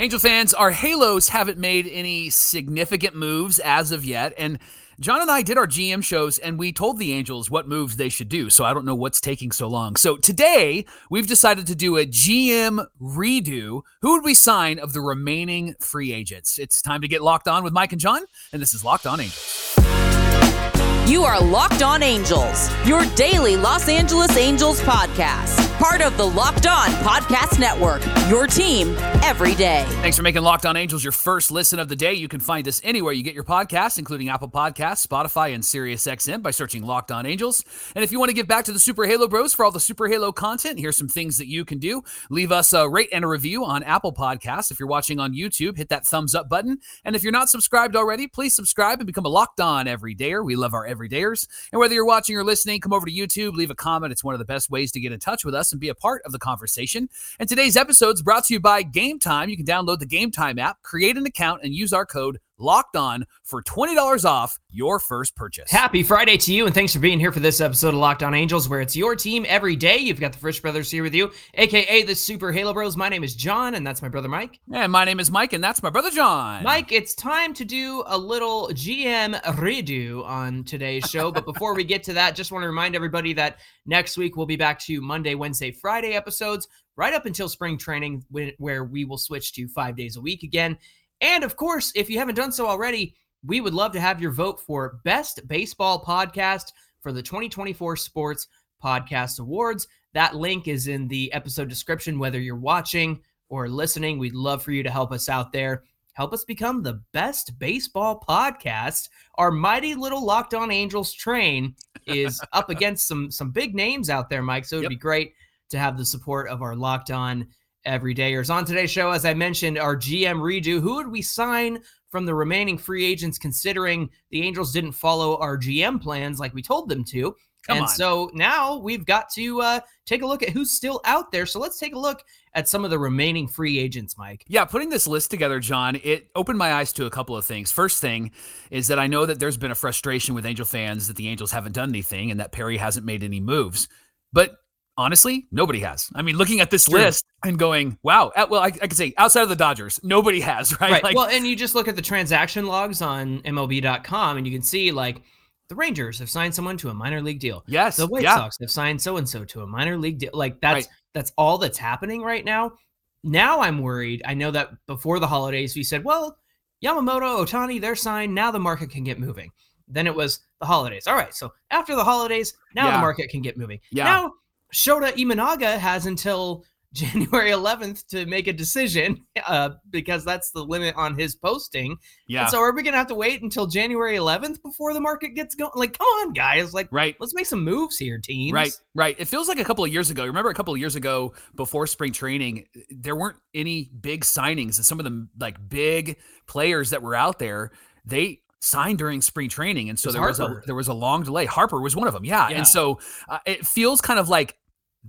Angel fans, our Halos haven't made any significant moves as of yet. And Jon and I did our GM shows and we told the Angels what moves they should do. So I don't know what's taking so long. So today we've decided to do a GM redo. Who would we sign of the remaining free agents? It's time to get locked on with Mike and Jon. And this is Locked On Angels. You are Locked On Angels, your daily Los Angeles Angels podcast. Part of the Locked On Podcast Network, your team every day. Thanks for making Locked On Angels your first listen of the day. You can find us anywhere you get your podcasts, including Apple Podcasts, Spotify, and SiriusXM by searching Locked On Angels. And if you want to give back to the Super Halo Bros for all the Super Halo content, here's some things that you can do. Leave us a rate and a review on Apple Podcasts. If you're watching on YouTube, hit that thumbs up button. And if you're not subscribed already, please subscribe and become a Locked On Everydayer. We love our everydayers. And whether you're watching or listening, come over to YouTube, leave a comment. It's one of the best ways to get in touch with us and be a part of the conversation. And today's episode is brought to you by Game Time. You can download the Game Time app, create an account, and use our code locked on for $20 off your first purchase. Happy Friday to you, and thanks for being here for this episode of Locked On Angels, where it's your team every day. You've got the Frisch Brothers here with you, aka the Super Halo Bros. My name is Jon, and that's my brother Mike. And my name is Mike, and that's my brother Jon. Mike, it's time to do a little GM redo on today's show. but before we get to that, just want to remind everybody that next week we'll be back to Monday, Wednesday, Friday episodes right up until spring training, where we will switch to five days a week again. And of course, if you haven't done so already, we would love to have your vote for Best Baseball Podcast for the 2024 Sports Podcast Awards. That link is in the episode description, whether you're watching or listening. We'd love for you to help us out there. Help us become the best baseball podcast. Our mighty little Locked On Angels train is up against some some big names out there, Mike. So it'd yep. be great to have the support of our Locked On everydayers. On today's show, as I mentioned, our GM redo. Who would we sign from the remaining free agents, considering the Angels didn't follow our GM plans like we told them to? Come and on. so now we've got to uh, take a look at who's still out there. So let's take a look at some of the remaining free agents, Mike. Yeah, putting this list together, Jon, it opened my eyes to a couple of things. First thing is that I know that there's been a frustration with Angel fans that the Angels haven't done anything and that Perry hasn't made any moves. But honestly, nobody has. I mean, looking at this True. list and going, wow. Well, I, I could say outside of the Dodgers, nobody has, right? Right. Like, well, and you just look at the transaction logs on MLB.com and you can see like the Rangers have signed someone to a minor league deal. Yes. The White yeah. Sox have signed so and so to a minor league deal. Like that's right. that's all that's happening right now. Now I'm worried. I know that before the holidays we said, well, Yamamoto, Ohtani, they're signed. Now the market can get moving. Then it was the holidays. All right. So after the holidays, now yeah. the market can get moving. Yeah. Now Shota Imanaga has until January 11th to make a decision uh, because that's the limit on his posting. Yeah. And so are we going to have to wait until January 11th before the market gets going? Like, come on, guys. Like, right. let's make some moves here, teams. Right. Right. It feels like a couple of years ago. Remember a couple of years ago before spring training, there weren't any big signings and some of the like big players that were out there, they signed during spring training, and so there Harper. was a there was a long delay. Harper was one of them, yeah. yeah. And so uh, it feels kind of like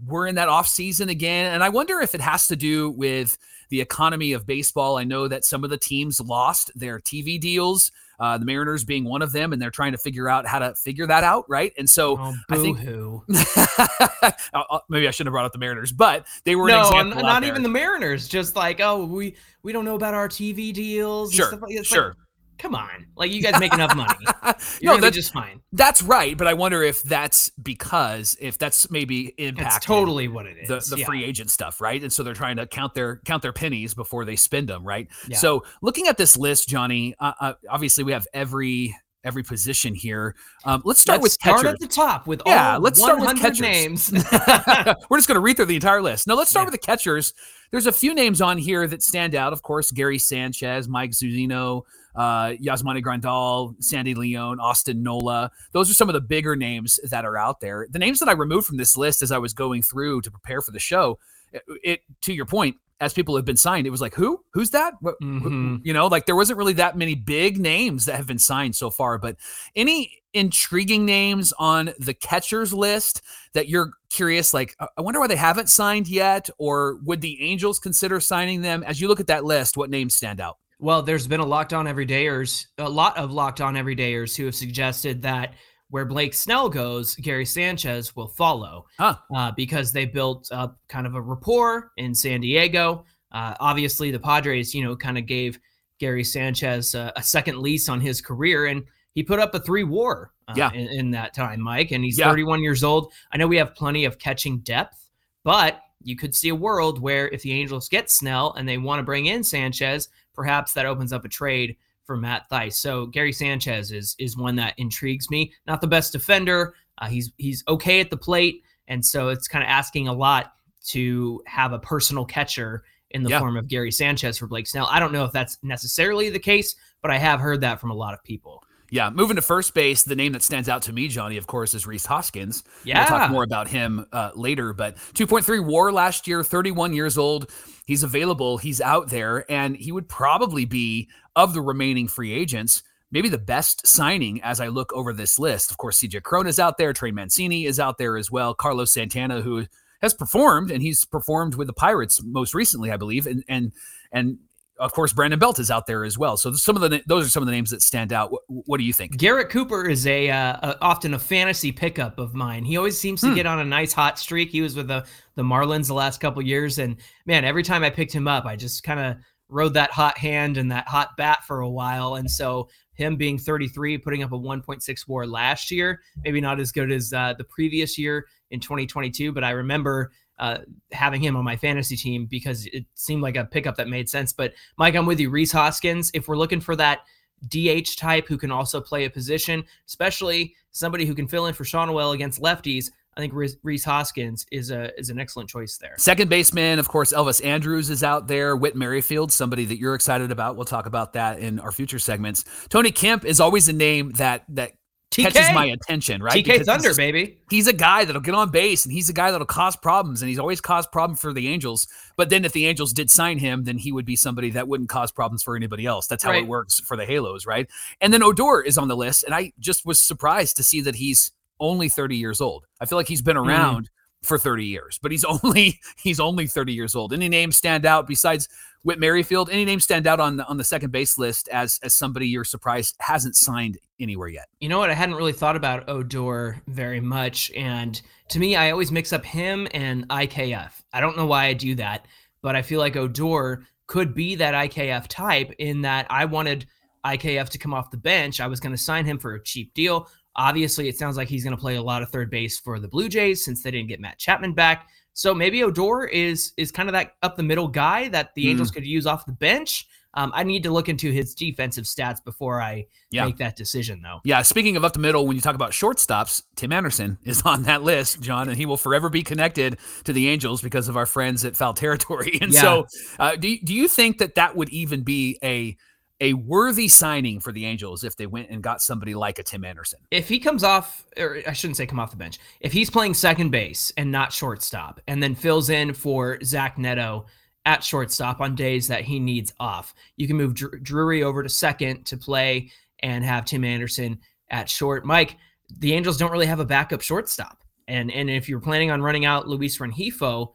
we're in that off season again, and I wonder if it has to do with the economy of baseball. I know that some of the teams lost their TV deals. Uh, the Mariners being one of them, and they're trying to figure out how to figure that out, right? And so oh, I think maybe I shouldn't have brought up the Mariners, but they were no, not even the Mariners. Just like oh, we we don't know about our TV deals. Sure, like sure. Come on. Like you guys make enough money. You're no that's just fine. that's right but i wonder if that's because if that's maybe impact totally what it is the, the yeah. free agent stuff right? And so they're trying to count their count their pennies before they spend them right? Yeah. so looking at this list johnny uh, uh, obviously we have every every position here. Um, let's start let's with catchers. Start at the top with yeah. let's start with catchers. names. We're just going to read through the entire list. No, let's start yeah. with the catchers. There's a few names on here that stand out. Of course, Gary Sanchez, Mike Zunino, uh, Yasmani Grandal, Sandy Leon, Austin Nola. Those are some of the bigger names that are out there. The names that I removed from this list as I was going through to prepare for the show, it, it to your point, as people have been signed, it was like, who? Who's that? Mm-hmm. You know, like there wasn't really that many big names that have been signed so far. But any intriguing names on the catchers list that you're curious, like, I wonder why they haven't signed yet, or would the Angels consider signing them? As you look at that list, what names stand out? Well, there's been a locked on everydayers, a lot of locked on everydayers who have suggested that where Blake Snell goes, Gary Sanchez will follow huh. uh, because they built up kind of a rapport in San Diego. Uh, obviously, the Padres, you know, kind of gave Gary Sanchez uh, a second lease on his career, and he put up a three WAR uh, Yeah. in, in that time, Mike. And he's Yeah. 31 years old. I know we have plenty of catching depth, but you could see a world where if the Angels get Snell and they want to bring in Sanchez, perhaps that opens up a trade for Matt Thaiss. So Gary Sanchez is is one that intrigues me. Not the best defender. Uh, he's he's okay at the plate, and so it's kind of asking a lot to have a personal catcher in the Yeah. form of Gary Sanchez for Blake Snell. I don't know if that's necessarily the case, but I have heard that from a lot of people. Yeah, moving to first base, the name that stands out to me, Johnny, of course, is Rhys Hoskins. Yeah. We'll talk more about him uh, later, but 2.3 war last year, 31 years old. He's available, he's out there, and he would probably be, of the remaining free agents, maybe the best signing as I look over this list. Of course, CJ Cron is out there, Trey Mancini is out there as well, Carlos Santana, who has performed, and he's performed with the Pirates most recently, I believe, and and and of course Brandon Belt is out there as well. So some of the those are some of the names that stand out. What, what do you think? Garrett Cooper is a, uh, a often a fantasy pickup of mine. He always seems to Hmm. get on a nice hot streak. He was with the the Marlins the last couple years, and man, every time I picked him up, I just kind of rode that hot hand and that hot bat for a while. And so him being 33, putting up a 1.6 WAR last year, maybe not as good as uh, the previous year in 2022, but I remember. Uh, having him on my fantasy team because it seemed like a pickup that made sense. But Mike, I'm with you. Rhys Hoskins, if we're looking for that DH type who can also play a position, especially somebody who can fill in for Schanuel against lefties. I think Reese Rhys Hoskins is a is an excellent choice there. Second baseman, of course, Elvis Andrus is out there. Whit Merrifield, somebody that you're excited about. We'll talk about that in our future segments. Tony Kemp is always a name that that catches my attention, right? TK Because Thunder, he's- baby. He's a guy that'll get on base and he's a guy that'll cause problems and he's always caused problems for the Angels. But then if the Angels did sign him, then he would be somebody that wouldn't cause problems for anybody else. That's how Right. it works for the Halos, right? And then Odor is on the list and I just was surprised to see that he's only 30 years old. I feel like he's been mm-hmm. around for 30 years, but he's only he's only 30 years old. Any names stand out besides Whit Merrifield? Any names stand out on the, on the second base list as as somebody you're surprised hasn't signed anywhere yet? You know what? I hadn't really thought about Odor very much, and to me, I always mix up him and IKF. I don't know why I do that, but I feel like Odor could be that IKF type in that I wanted IKF to come off the bench. I was going to sign him for a cheap deal. Obviously, it sounds like he's going to play a lot of third base for the Blue Jays since they didn't get Matt Chapman back. So maybe Odor is is kind of that up the middle guy that the Hmm. Angels could use off the bench. Um, I need to look into his defensive stats before I Yeah. make that decision, though. Yeah, speaking of up the middle, when you talk about shortstops, Tim Anderson is on that list, Jon, and he will forever be connected to the Angels because of our friends at Foul Territory. And Yeah. so, uh, do do you think that that would even be a a worthy signing for the Angels if they went and got somebody like a Tim Anderson? if he comes off, or I shouldn't say come off the bench, if he's playing second base and not shortstop, and then fills in for Zach Neto at shortstop on days that he needs off, you can move Dr- Drury over to second to play and have Tim Anderson at short. Mike, the Angels don't really have a backup shortstop, and and if you're planning on running out Luis Rengifo,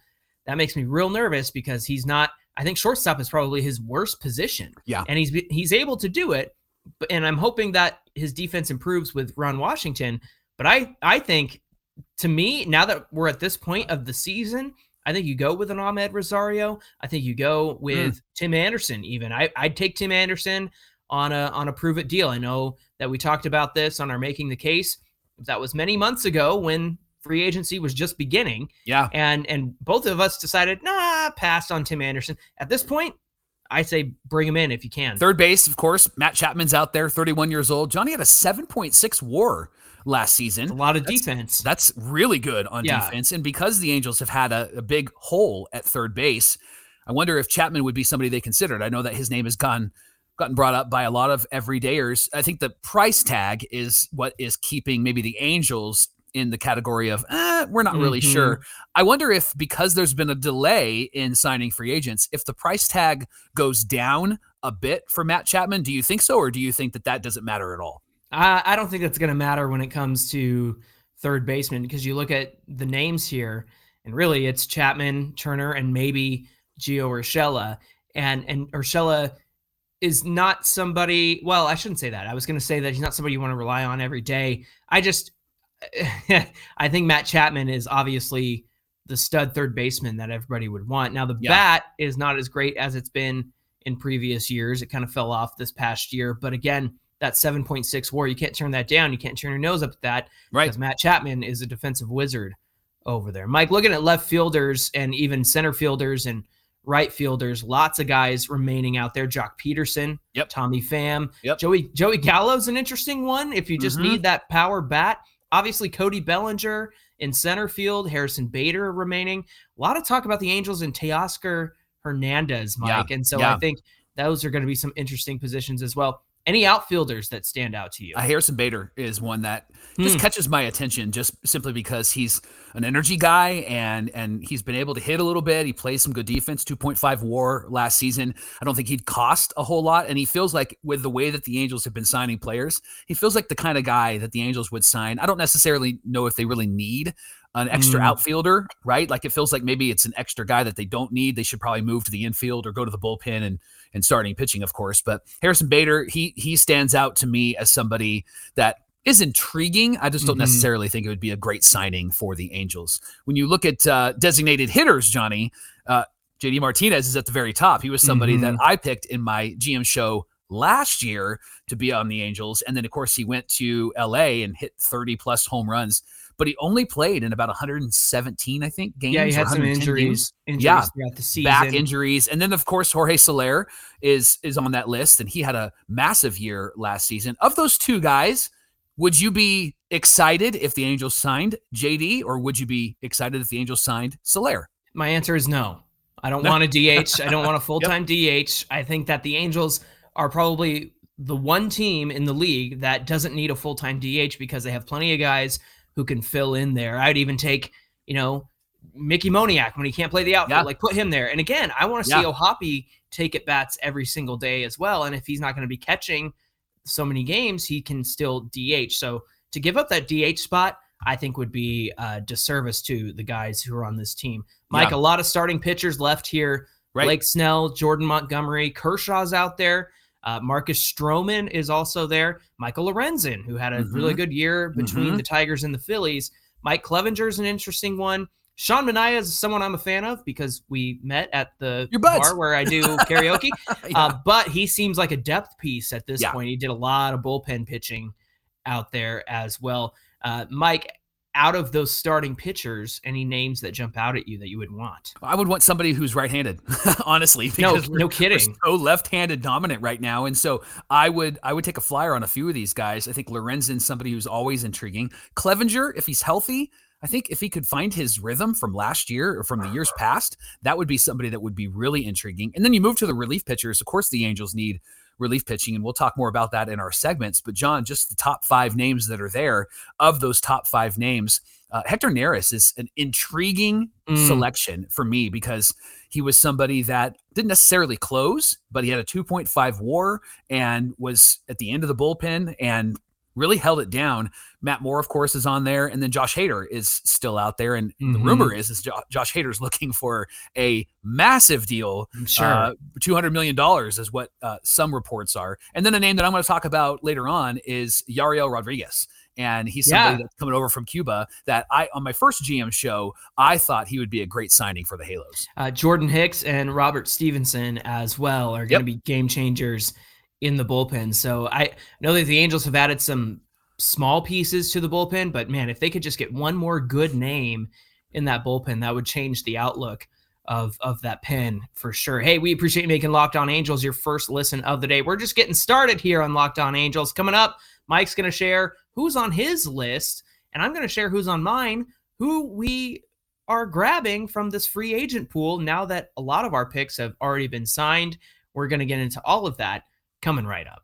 that makes me real nervous because he's not. I think shortstop is probably his worst position. Yeah. and he's he's able to do it but and I'm hoping that his defense improves with Ron Washington. But I I think to me now that we're at this point of the season, I think you go with an Amed Rosario. I think you go with mm. Tim Anderson. Even I I'd take Tim Anderson on a on a prove it deal. I know that we talked about this on our making the case. That was many months ago when free agency was just beginning Yeah. and and both of us decided nah pass on Tim Anderson. At this point, I say bring him in if you can. Third base, of course, Matt Chapman's out there, 31 years old. Johnny had a 7.6 WAR last season. a lot of That's- defense. That's really good on Yeah. defense. And because the Angels have had a, a big hole at third base, I wonder if Chapman would be somebody they considered. I know that his name has gone gotten brought up by a lot of everydayers. I think the price tag is what is keeping maybe the Angels in the category of eh, we're not really Mhm. sure. I wonder if because there's been a delay in signing free agents, if the price tag goes down a bit for Matt Chapman, do you think so, or do you think that that doesn't matter at all? I, I don't think that's going to matter when it comes to third baseman because you look at the names here, and really it's Chapman, Turner, and maybe Gio Urshela. And and Urshela is not somebody. Well, I shouldn't say that. I was going to say that he's not somebody you want to rely on every day. I just, I think Matt Chapman is obviously the stud third baseman that everybody would want. Now the Yeah. bat is not as great as it's been in previous years. It kind of fell off this past year, but again, that 7.6 WAR, you can't turn that down. You can't turn your nose up at that Right. because Matt Chapman is a defensive wizard over there. Mike, looking at left fielders and even center fielders and right fielders, lots of guys remaining out there. Joc Pederson, Yep. Tommy Pham, Yep. Joey Joey Gallo's an interesting one. If you just Mhm. need that power bat, obviously Cody Bellinger in center field, Harrison Bader remaining. A lot of talk about the Angels and Teoscar Hernandez, Yeah, Mike, and so yeah. I think those are going to be some interesting positions as well. Any outfielders that stand out to you? Uh, Harrison Bader is one that just Hmm. catches my attention just simply because he's an energy guy and and he's been able to hit a little bit. He plays some good defense, 2.5 WAR last season. I don't think he'd cost a whole lot and he feels like with the way that the Angels have been signing players, he feels like the kind of guy that the Angels would sign. I don't necessarily know if they really need an extra Mm. outfielder, right? Like it feels like maybe it's an extra guy that they don't need. They should probably move to the infield or go to the bullpen and and starting pitching, of course. But Harrison Bader, he he stands out to me as somebody that is intriguing. I just don't Mhm. necessarily think it would be a great signing for the Angels. When you look at uh, designated hitters, Johnny, uh, JD Martinez is at the very top. He was somebody that I picked in my GM show last year to be on the Angels. And then, of course, he went to LA and hit 30 plus home runs, but he only played in about 117, I think, games. yeah, he had some 110 games injuries, injuries Yeah. throughout the season. back injuries and then of course Jorge Soler is is on that list and he had a massive year last season of those two guys would you be excited if the Angels signed JD or would you be excited if the Angels signed Soler My answer is no. I don't No. want a DH. I don't want a full time DH. I think that the Angels are probably the one team in the league that doesn't need a full time DH because they have plenty of guys who can fill in there. I'd even take, you know, Mickey Moniak when he can't play the outfield, Yeah. like put him there. And again, I want to see Yeah. O'Hoppe take at bats every single day as well. And if he's not going to be catching so many games, he can still DH. So to give up that DH spot, I think would be a disservice to the guys who are on this team. Mike, Yeah. a lot of starting pitchers left here. right Blake Snell, Jordan Montgomery, Kershaw's out there. Uh, Marcus Stroman is also there. Michael Lorenzen, who had a really Mhm. good year between Mhm. the Tigers and the Phillies. Mike Clevinger is an interesting one. Sean Manaea is someone I'm a fan of because we met at the bar where I do karaoke. Yeah. Uh, but he seems like a depth piece at this Yeah. point. He did a lot of bullpen pitching out there as well. Uh, Mike, out of those starting pitchers, any names that jump out at you that you would want? I would want somebody who's right-handed, honestly. No, no kidding. so left-handed dominant right now, and so I would I would take a flyer on a few of these guys. I think Lorenzen's somebody who's always intriguing. Clevinger, if he's healthy, I think if he could find his rhythm from last year or from the years uh-huh. past, that would be somebody that would be really intriguing. And then you move to the relief pitchers. Of course, the Angels need relief pitching, and we'll talk more about that in our segments. But Jon, just the top five names that are there of those top five names. Uh, Hector Neris is an intriguing Mm. selection for me because he was somebody that didn't necessarily close, but he had a 2.5 war and was at the end of the bullpen and really held it down. Matt Moore, of course, is on there, and then Josh Hader is still out there. And the Mhm. rumor is, is jo- Josh Hader's looking for a massive deal. Sure. Uh, $200 million is what uh, some reports are. And then a name that I'm going to talk about later on is Yariel Rodriguez. And he's somebody Yeah. that's coming over from Cuba that I, on my first GM show, I thought he would be a great signing for the Halos. Uh, Jordan Hicks and Robert Stephenson as well are going Yep. to be game changers in the bullpen. So I know that the Angels have added some small pieces to the bullpen, but man, if they could just get one more good name in that bullpen, that would change the outlook of of that pen for sure. Hey, we appreciate you making Locked On Angels your first listen of the day. We're just getting started here on Locked On Angels. Coming up, Mike's going to share who's on his list, and I'm going to share who's on mine, who we are grabbing from this free agent pool now that a lot of our picks have already been signed. We're going to get into all of that coming right up.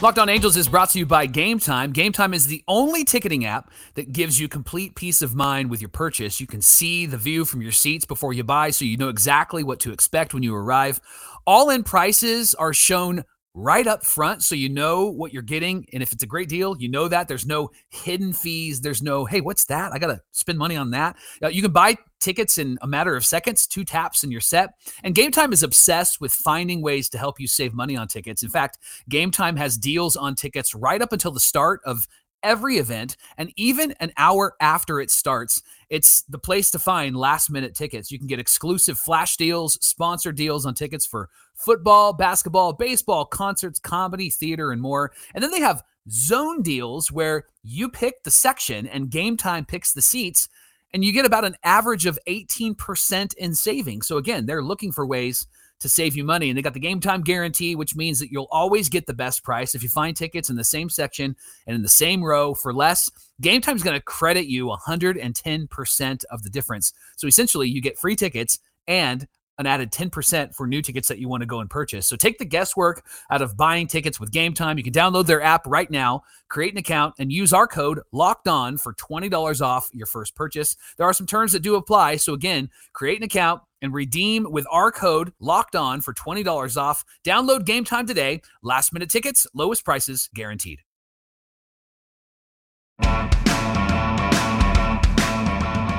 Locked On Angels is brought to you by Game Time. Game Time is the only ticketing app that gives you complete peace of mind with your purchase. You can see the view from your seats before you buy, so you know exactly what to expect when you arrive. All in prices are shown right up front, so you know what you're getting. And if it's a great deal, you know that. There's no hidden fees. There's no, hey, what's that? I got to spend money on that. Uh, you can buy tickets in a matter of seconds, two taps, and you're set. And Game Time is obsessed with finding ways to help you save money on tickets. In fact, Game Time has deals on tickets right up until the start of every event and even an hour after it starts. It's the place to find last minute tickets. You can get exclusive flash deals, sponsor deals on tickets for football, basketball, baseball, concerts, comedy, theater, and more. And then they have zone deals where you pick the section and game time picks the seats and you get about an average of 18% in savings. So again, they're looking for ways to save you money. And they got the game time guarantee, which means that you'll always get the best price. If you find tickets in the same section and in the same row for less, game time is going to credit you 110% of the difference. So essentially, you get free tickets and an added 10% for new tickets that you want to go and purchase. So take the guesswork out of buying tickets with Game Time. You can download their app right now, create an account, and use our code locked on for $20 off your first purchase. There are some terms that do apply. So again, create an account and redeem with our code locked on for $20 off. Download Game Time today. Last minute tickets, lowest prices guaranteed.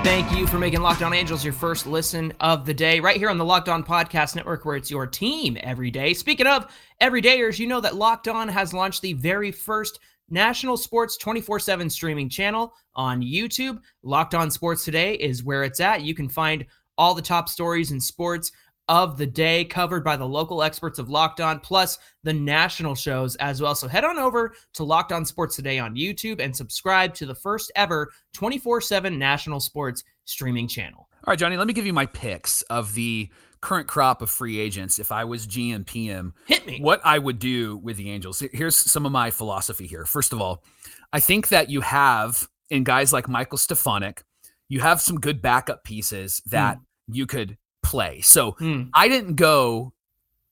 Thank you for making Locked On Angels your first listen of the day, right here on the Locked On Podcast Network, where it's your team every day. Speaking of everydayers, you know that Locked On has launched the very first national sports 24 7 streaming channel on YouTube. Locked On Sports Today is where it's at. You can find all the top stories in sports of the day covered by the local experts of Locked On, plus the national shows as well. So head on over to Locked On Sports Today on YouTube and subscribe to the first ever 24 7 national sports streaming channel. All right, Johnny, let me give you my picks of the current crop of free agents. If I was GM PM, hit me. What I would do with the Angels. Here's some of my philosophy here. First of all, I think that you have in guys like Michael Stefanic, you have some good backup pieces that mm. you could play. So hmm. I didn't go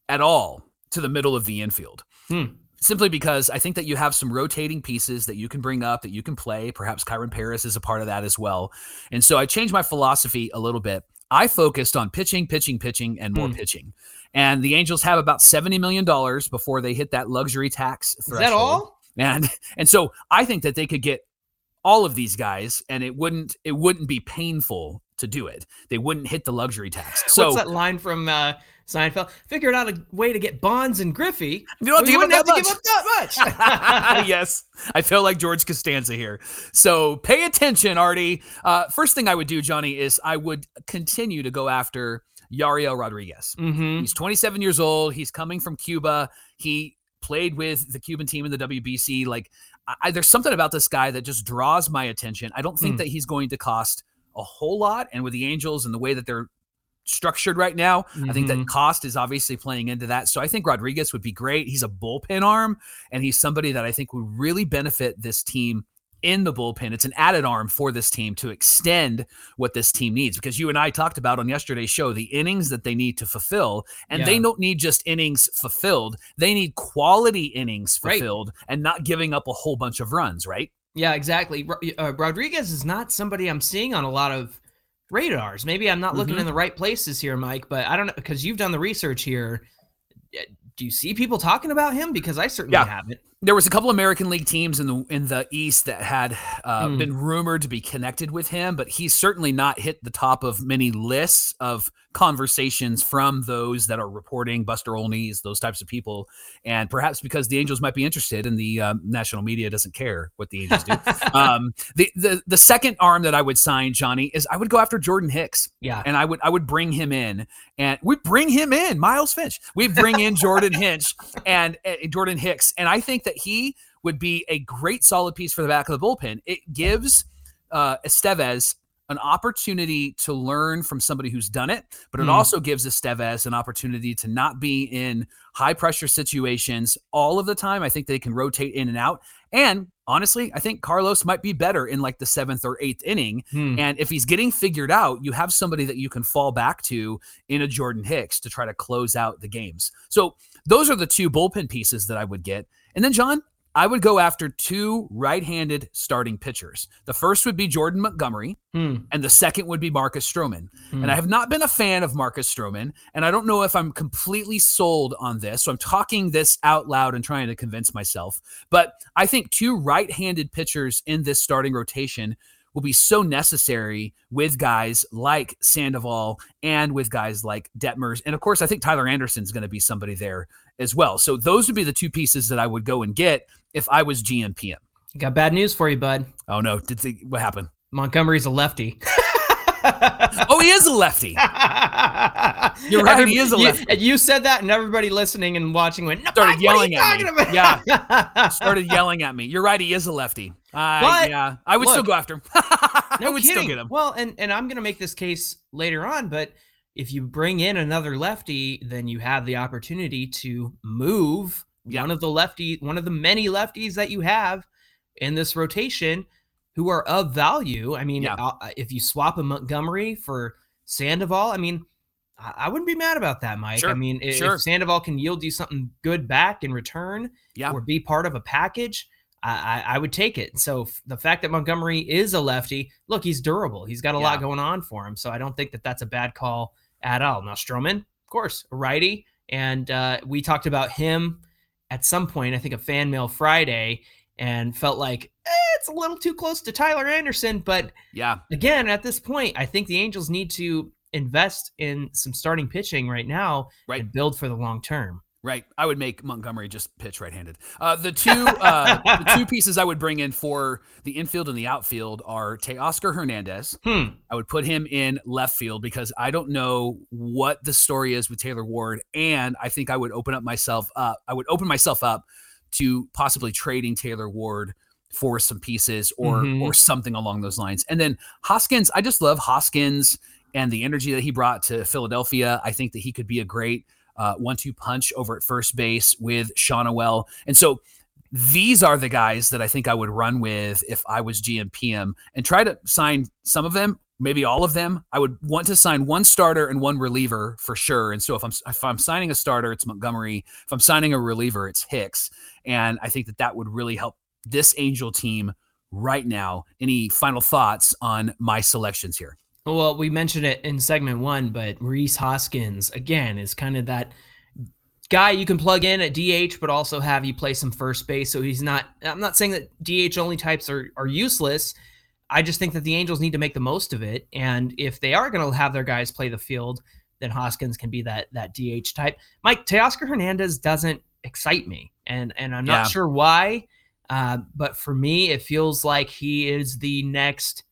at all to the middle of the infield. Hmm. Simply because I think that you have some rotating pieces that you can bring up, that you can play. Perhaps Kyren Paris is a part of that as well. And so I changed my philosophy a little bit. I focused on pitching, pitching, pitching, and more hmm. pitching. And the Angels have about $70 million before they hit that luxury tax threshold. Is that all? And and so I think that they could get all of these guys and it wouldn't it wouldn't be painful to do it. They wouldn't hit the luxury tax. So what's that line from uh, Seinfeld? Figured out a way to get Bonds and Griffey. You don't have, to, give have to, give up that much. yes, I feel like George Costanza here. So pay attention, Artie. Uh, first thing I would do, Johnny, is I would continue to go after Yariel Rodriguez. Mm-hmm. He's 27 years old. He's coming from Cuba. He played with the Cuban team in the WBC. Like, I, there's something about this guy that just draws my attention. I don't think mm. that he's going to cost a whole lot. And with the Angels and the way that they're structured right now, mm-hmm. I think that mm-hmm. cost is obviously playing into that. So I think Rodriguez would be great. He's a bullpen arm, and he's somebody that I think would really benefit this team in the bullpen. It's an added arm for this team to extend what this team needs because you and I talked about on yesterday's show the innings that they need to fulfill. And yeah. they don't need just innings fulfilled, they need quality innings fulfilled right. and not giving up a whole bunch of runs, right? Yeah, exactly. Uh, Rodriguez is not somebody I'm seeing on a lot of radars. Maybe I'm not looking mm-hmm. in the right places here, Mike, but I don't know because you've done the research here. Do you see people talking about him? Because I certainly yeah. haven't there was a couple of American League teams in the in the East that had uh, mm. been rumored to be connected with him, but he's certainly not hit the top of many lists of conversations from those that are reporting Buster Olney's, those types of people, and perhaps because the Angels might be interested, and the um, national media doesn't care what the Angels do. um, the the the second arm that I would sign, Johnny, is I would go after Jordan Hicks. Yeah, and I would I would bring him in, and we bring him in, Miles Finch. We bring in Jordan Hinch and uh, Jordan Hicks, and I think that he would be a great solid piece for the back of the bullpen. It gives uh, Estevez an opportunity to learn from somebody who's done it, but it mm. also gives Estevez an opportunity to not be in high pressure situations all of the time. I think they can rotate in and out. And honestly, I think Carlos might be better in like the seventh or eighth inning. Hmm. And if he's getting figured out, you have somebody that you can fall back to in a Jordan Hicks to try to close out the games. So those are the two bullpen pieces that I would get. And then, Jon, I would go after two right handed starting pitchers. The first would be Jordan Montgomery, hmm. and the second would be Marcus Stroman. Hmm. And I have not been a fan of Marcus Stroman, and I don't know if I'm completely sold on this. So I'm talking this out loud and trying to convince myself. But I think two right handed pitchers in this starting rotation will be so necessary with guys like Sandoval and with guys like Detmers. And of course, I think Tyler Anderson is going to be somebody there as well. So those would be the two pieces that I would go and get if I was GMPM. Got bad news for you, bud. Oh no! Did they, what happened? Montgomery's a lefty. oh, he is a lefty. You're right. Every, he is a lefty. You, you, said that, and everybody listening and watching went no, started yelling at me. About? Yeah, started yelling at me. You're right. He is a lefty. Uh, but, yeah, I would look, still go after him. no I would kidding. still get him. Well, and and I'm gonna make this case later on, but if you bring in another lefty, then you have the opportunity to move yeah. one of the lefty, one of the many lefties that you have in this rotation who are of value. I mean, yeah. Uh, if you swap a Montgomery for Sandoval, I mean, I wouldn't be mad about that, Mike. Sure. I mean, if, sure. if Sandoval can yield you something good back in return, yeah. or be part of a package, I, I, would take it. So the fact that Montgomery is a lefty, look, he's durable. He's got a yeah. lot going on for him. So I don't think that that's a bad call at all. Now Stroman, of course, righty, and uh, we talked about him at some point. I think a fan mail Friday, and felt like eh, it's a little too close to Tyler Anderson. But yeah, again, at this point, I think the Angels need to invest in some starting pitching right now right. and build for the long term. Right. I would make Montgomery just pitch right-handed. Uh, the two uh, the two pieces I would bring in for the infield and the outfield are Teoscar Hernandez. Hmm. I would put him in left field because I don't know what the story is with Taylor Ward, and I think I would open up myself up. I would open myself up to possibly trading Taylor Ward for some pieces or mm-hmm. or something along those lines. And then Hoskins, I just love Hoskins and the energy that he brought to Philadelphia. I think that he could be a great uh, one-two punch over at first base with Schanuel. And so these are the guys that I think I would run with if I was GMPM and try to sign some of them, maybe all of them. I would want to sign one starter and one reliever for sure. And so if I'm if I'm signing a starter, it's Montgomery. If I'm signing a reliever, it's Hicks. And I think that that would really help this Angel team right now. Any final thoughts on my selections here? Well, we mentioned it in segment one, but Rhys Hoskins again is kind of that guy you can plug in at DH, but also have you play some first base. So he's not. I'm not saying that DH only types are are useless. I just think that the Angels need to make the most of it, and if they are going to have their guys play the field, then Hoskins can be that that DH type. Mike Teoscar Hernandez doesn't excite me, and and I'm not yeah. sure why. Uh, but for me, it feels like he is the next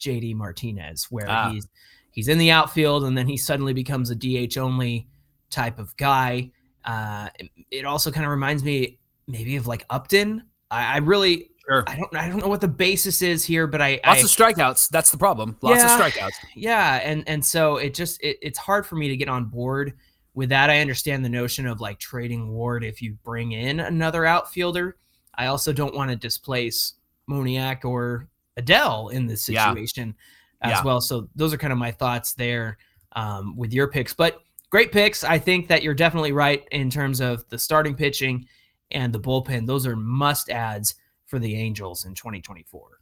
JD Martinez, where ah. he's he's in the outfield and then he suddenly becomes a DH only type of guy. Uh, it also kind of reminds me maybe of like Upton. I, I really Sure. I don't I don't know what the basis is here, but I lots I, of strikeouts. That's the problem. Lots yeah, of strikeouts. Yeah, and and so it just it, it's hard for me to get on board with that. I understand the notion of like trading Ward if you bring in another outfielder. I also don't want to displace Moniak or Adell in this situation yeah. as yeah. well. So those are kind of my thoughts there um, with your picks. But great picks. I think that you're definitely right in terms of the starting pitching and the bullpen. Those are must adds for the Angels in 2024.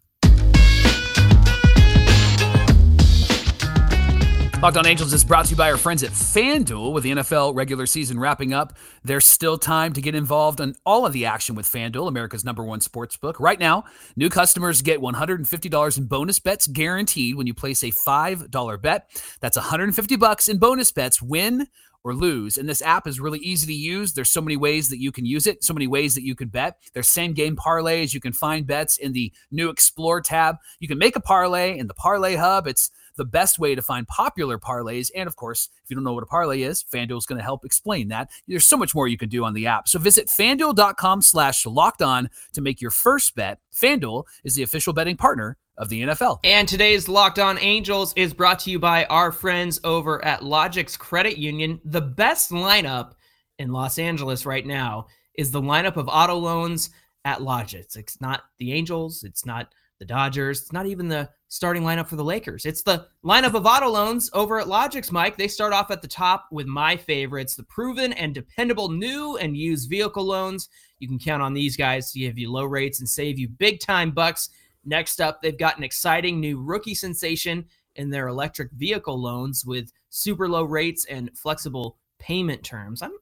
Locked on Angels is brought to you by our friends at FanDuel. With the NFL regular season wrapping up, there's still time to get involved in all of the action with FanDuel, America's number one sports book. Right now, new customers get $150 in bonus bets guaranteed when you place a $5 bet. That's 150 bucks in bonus bets, win or lose. And this app is really easy to use. There's so many ways that you can use it, so many ways that you can bet. There's same game parlays. You can find bets in the new Explore tab. You can make a parlay in the Parlay Hub. It's the best way to find popular parlays. And of course, if you don't know what a parlay is, FanDuel is going to help explain that. There's so much more you can do on the app. So visit fanduel.com slash locked on to make your first bet. FanDuel is the official betting partner of the NFL. And today's Locked On Angels is brought to you by our friends over at Logix Credit Union. The best lineup in Los Angeles right now is the lineup of auto loans at Logix. It's not the Angels, it's not the Dodgers, it's not even the starting lineup for the Lakers. It's the lineup of auto loans over at Logix, Mike. They start off at the top with my favorites, the proven and dependable new and used vehicle loans. You can count on these guys to give you low rates and save you big time bucks. Next up, they've got an exciting new rookie sensation in their electric vehicle loans with super low rates and flexible payment terms. I'm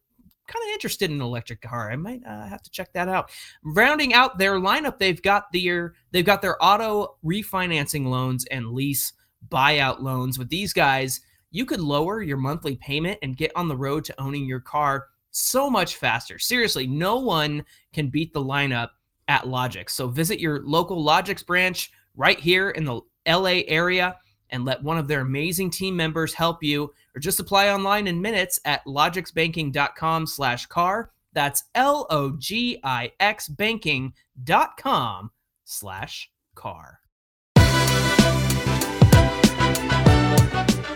kind of interested in an electric car. I might uh, have to check that out. Rounding out their lineup, they've got their they've got their auto refinancing loans and lease buyout loans. With these guys, you could lower your monthly payment and get on the road to owning your car so much faster. Seriously, no one can beat the lineup at Logix. So visit your local Logix branch right here in the LA area and let one of their amazing team members help you or just apply online in minutes at logixbanking.com slash car. That's L-O-G-I-X banking.com slash car.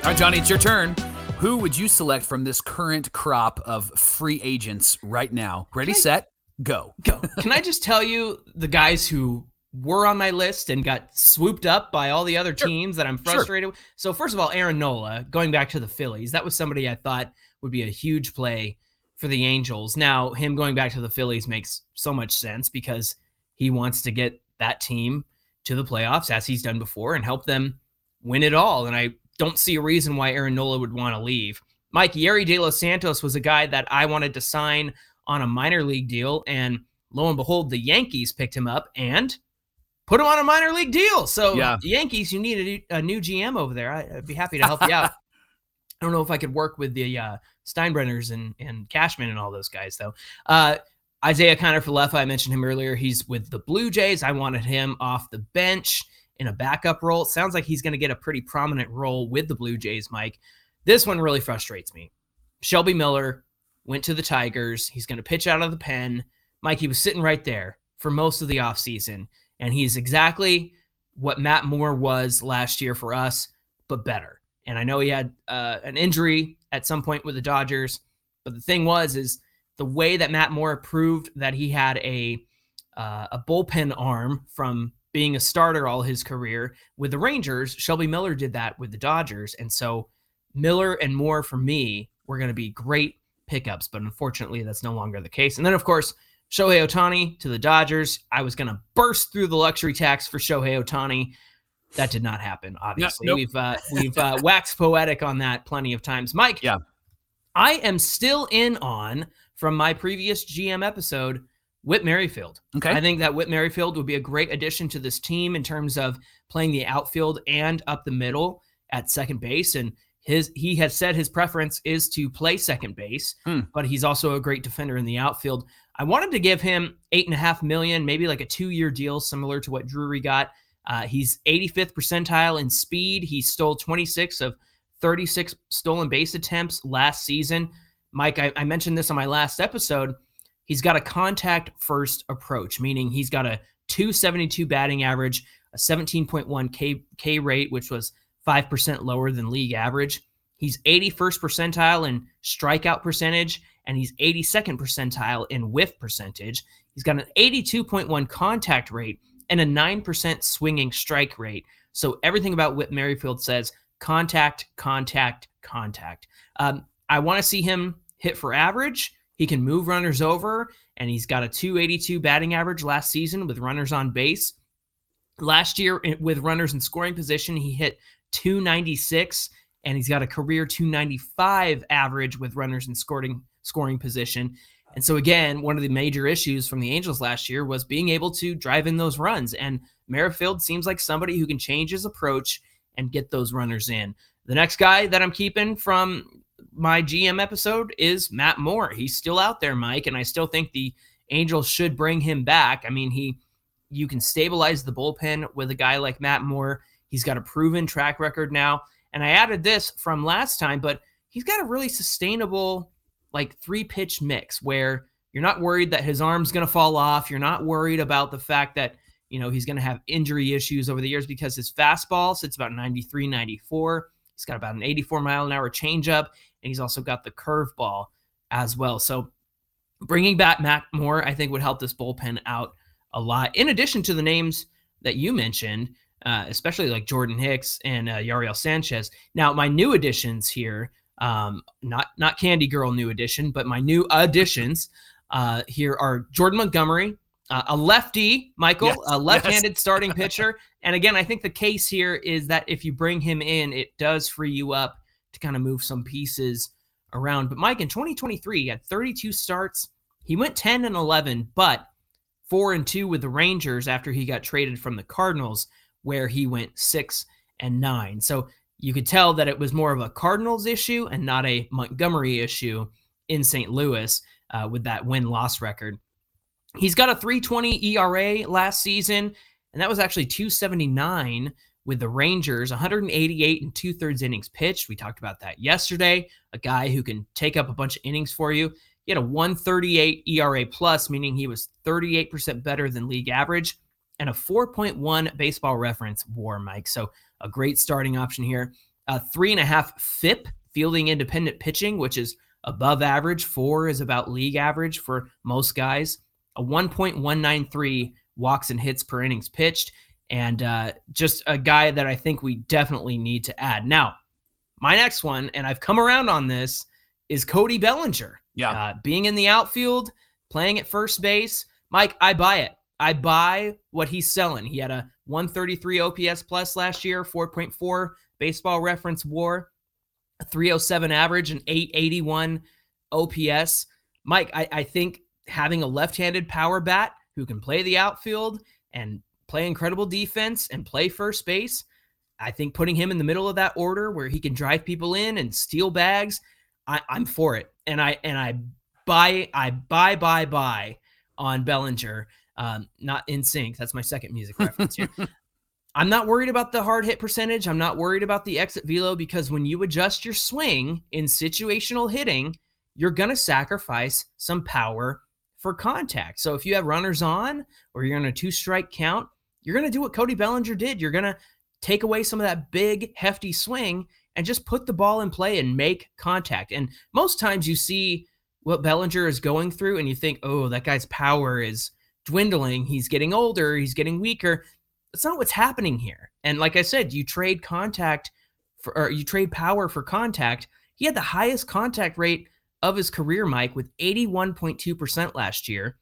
All right, Johnny, it's your turn. Who would you select from this current crop of free agents right now? Ready, I- set, go. Go. Can I just tell you the guys who were on my list and got swooped up by all the other Sure. teams that I'm Sure. frustrated with? So first of all, Aaron Nola, going back to the Phillies, that was somebody I thought would be a huge play for the Angels. Now, him going back to the Phillies makes so much sense because he wants to get that team to the playoffs as he's done before and help them win it all. And I don't see a reason why Aaron Nola would want to leave. Mike Yerry De Los Santos was a guy that I wanted to sign on a minor league deal, and lo and behold, the Yankees picked him up and put him on a minor league deal. So, Yeah. Yankees, you need a new, a new GM over there. I, I'd be happy to help you out. I don't know if I could work with the uh, Steinbrenners and and Cashman and all those guys though. Uh, Isiah Kiner-Falefa, I mentioned him earlier. He's with the Blue Jays. I wanted him off the bench in a backup role. It sounds like he's going to get a pretty prominent role with the Blue Jays, Mike. This one really frustrates me. Shelby Miller went to the Tigers. He's going to pitch out of the pen. Mike, he was sitting right there for most of the offseason, and he's exactly what Matt Moore was last year for us, but better. And I know he had uh, an injury at some point with the Dodgers, but the thing was, is the way that Matt Moore proved that he had a uh, a bullpen arm from being a starter all his career with the Rangers. Shelby Miller did that with the Dodgers, and so Miller and Moore for me were going to be great pickups, but unfortunately, that's no longer the case. And then, of course, Shohei Ohtani to the Dodgers. I was going to burst through the luxury tax for Shohei Ohtani. That did not happen. Obviously, nope. we've uh, we've uh, waxed poetic on that plenty of times. Mike, Yeah. I am still in on from my previous GM episode. Whit Merrifield. Okay. I think that Whit Merrifield would be a great addition to this team in terms of playing the outfield and up the middle at second base. And his he has said his preference is to play second base, Hmm. but he's also a great defender in the outfield. I wanted to give him eight and a half million, maybe like a two-year deal, similar to what Drury got. Uh, he's 85th percentile in speed. He stole 26 of 36 stolen base attempts last season. Mike, I, I mentioned this on my last episode. He's got a contact first approach, meaning he's got a 272 batting average, a 17.1 K, K rate, which was 5% lower than league average. He's 81st percentile in strikeout percentage, and he's 82nd percentile in whiff percentage. He's got an 82.1 contact rate and a 9% swinging strike rate. So everything about Whit Merrifield says contact, contact, contact. Um, I want to see him hit for average. He can move runners over, and he's got a 282 batting average last season with runners on base. Last year, with runners in scoring position, he hit 296, and he's got a career 295 average with runners in scoring scoring position. And so again, one of the major issues from the Angels last year was being able to drive in those runs. And Merrifield seems like somebody who can change his approach and get those runners in. The next guy that I'm keeping from my GM episode is Matt Moore. He's still out there, Mike, and I still think the Angels should bring him back. I mean, he you can stabilize the bullpen with a guy like Matt Moore. He's got a proven track record now. And I added this from last time, but he's got a really sustainable like three pitch mix where you're not worried that his arm's going to fall off. You're not worried about the fact that, you know, he's going to have injury issues over the years because his fastball sits about 93, 94. He's got about an 84 mile an hour changeup, and he's also got the curveball as well. So bringing back Matt Moore, I think, would help this bullpen out a lot. In addition to the names that you mentioned, uh, especially like Jordan Hicks and uh, Yariel Sanchez. Now, my new additions here, um, not not Candy Girl new addition, but my new additions uh, here are Jordan Montgomery, uh, a lefty, Michael, Yes, a left-handed starting pitcher. And again, I think the case here is that if you bring him in, it does free you up to kind of move some pieces around. But Mike, in 2023, he had 32 starts. He went 10 and 11, but four and two with the Rangers after he got traded from the Cardinals, where he went six and nine. So you could tell that it was more of a Cardinals issue and not a Montgomery issue in St. Louis uh, with that win loss record. He's got a 320 ERA last season, and that was actually 279 with the Rangers, 188 and two thirds innings pitched. We talked about that yesterday. A guy who can take up a bunch of innings for you. He had a 138 ERA plus, meaning he was 38% better than league average, and a 4.1 baseball reference war, Mike. So a great starting option here. A three and a half FIP, fielding independent pitching, which is above average. Four is about league average for most guys. A 1.193 walks and hits per innings pitched, and uh, just a guy that I think we definitely need to add. Now, my next one, and I've come around on this, is Cody Bellinger. Yeah. Uh, being in the outfield, playing at first base. Mike, I buy it. I buy what he's selling. He had a 133 OPS plus last year, 4.4 baseball reference war, 307 average, and 881 OPS. Mike, I, I think having a left handed power bat who can play the outfield and play incredible defense and play first base, I think putting him in the middle of that order where he can drive people in and steal bags, I, I'm for it. And I and I buy I buy buy buy on Bellinger. Um, not in sync. That's my second music reference here. I'm not worried about the hard hit percentage. I'm not worried about the exit velo because when you adjust your swing in situational hitting, you're going to sacrifice some power for contact. So if you have runners on or you're in a two strike count, you're going to do what Cody Bellinger did. You're going to take away some of that big, hefty swing and just put the ball in play and make contact. And most times you see what Bellinger is going through and you think, oh, that guy's power is dwindling. He's getting older. He's getting weaker. That's not what's happening here. And like I said, you trade contact for, or you trade power for contact. He had the highest contact rate of his career, Mike, with 81.2% last year.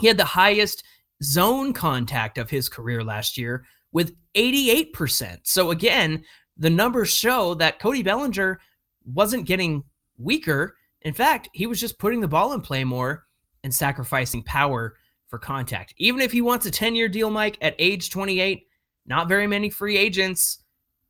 He had the highest zone contact of his career last year with 88%. So again, the numbers show that Cody Bellinger wasn't getting weaker. In fact, he was just putting the ball in play more and sacrificing power for contact. Even if he wants a 10 year deal, Mike, at age 28, not very many free agents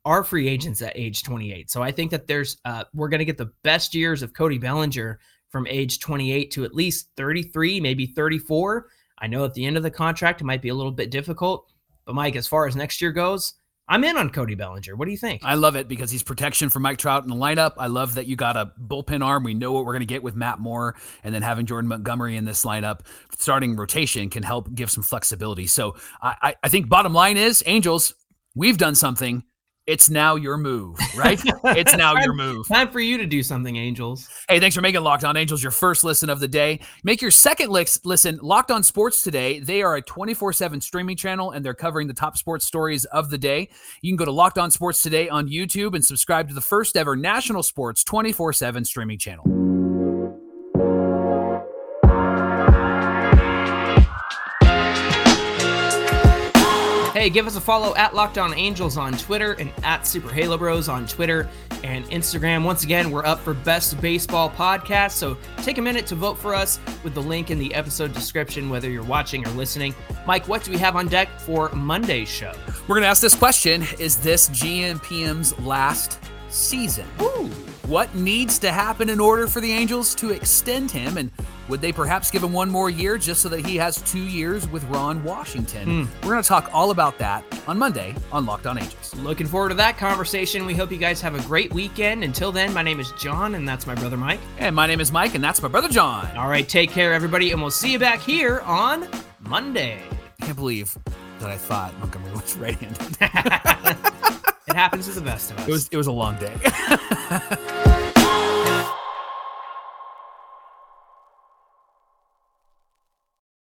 are free agents at age 28. So I think that there's, uh, we're going to get the best years of Cody Bellinger from age 28 to at least 33, maybe 34. I know at the end of the contract, it might be a little bit difficult. But Mike, as far as next year goes, I'm in on Cody Bellinger. What do you think? I love it because he's protection for Mike Trout in the lineup. I love that you got a bullpen arm. We know what we're going to get with Matt Moore, and then having Jordan Montgomery in this lineup, starting rotation can help give some flexibility. So I, I think bottom line is Angels, we've done something it's now your move, right? it's now your move. Time for you to do something, Angels. Hey, thanks for making Locked On Angels your first listen of the day. Make your second list, listen Locked On Sports today. They are a 24 7 streaming channel and they're covering the top sports stories of the day. You can go to Locked On Sports today on YouTube and subscribe to the first ever national sports 24 7 streaming channel. Hey, give us a follow at Locked On Angels on Twitter and at Super Halo Bros on Twitter and Instagram. Once again, we're up for Best Baseball Podcast, so take a minute to vote for us with the link in the episode description, whether you're watching or listening. Mike, what do we have on deck for Monday's show? We're going to ask this question Is this GMPM's last season? Ooh. What needs to happen in order for the Angels to extend him? And would they perhaps give him one more year just so that he has two years with Ron Washington? Mm. We're going to talk all about that on Monday on Locked On Angels. Looking forward to that conversation. We hope you guys have a great weekend. Until then, my name is Jon, and that's my brother Mike. And my name is Mike, and that's my brother Jon. All right, take care, everybody, and we'll see you back here on Monday. I can't believe that I thought Montgomery was right handed. it happens to the best of us. It was, it was a long day.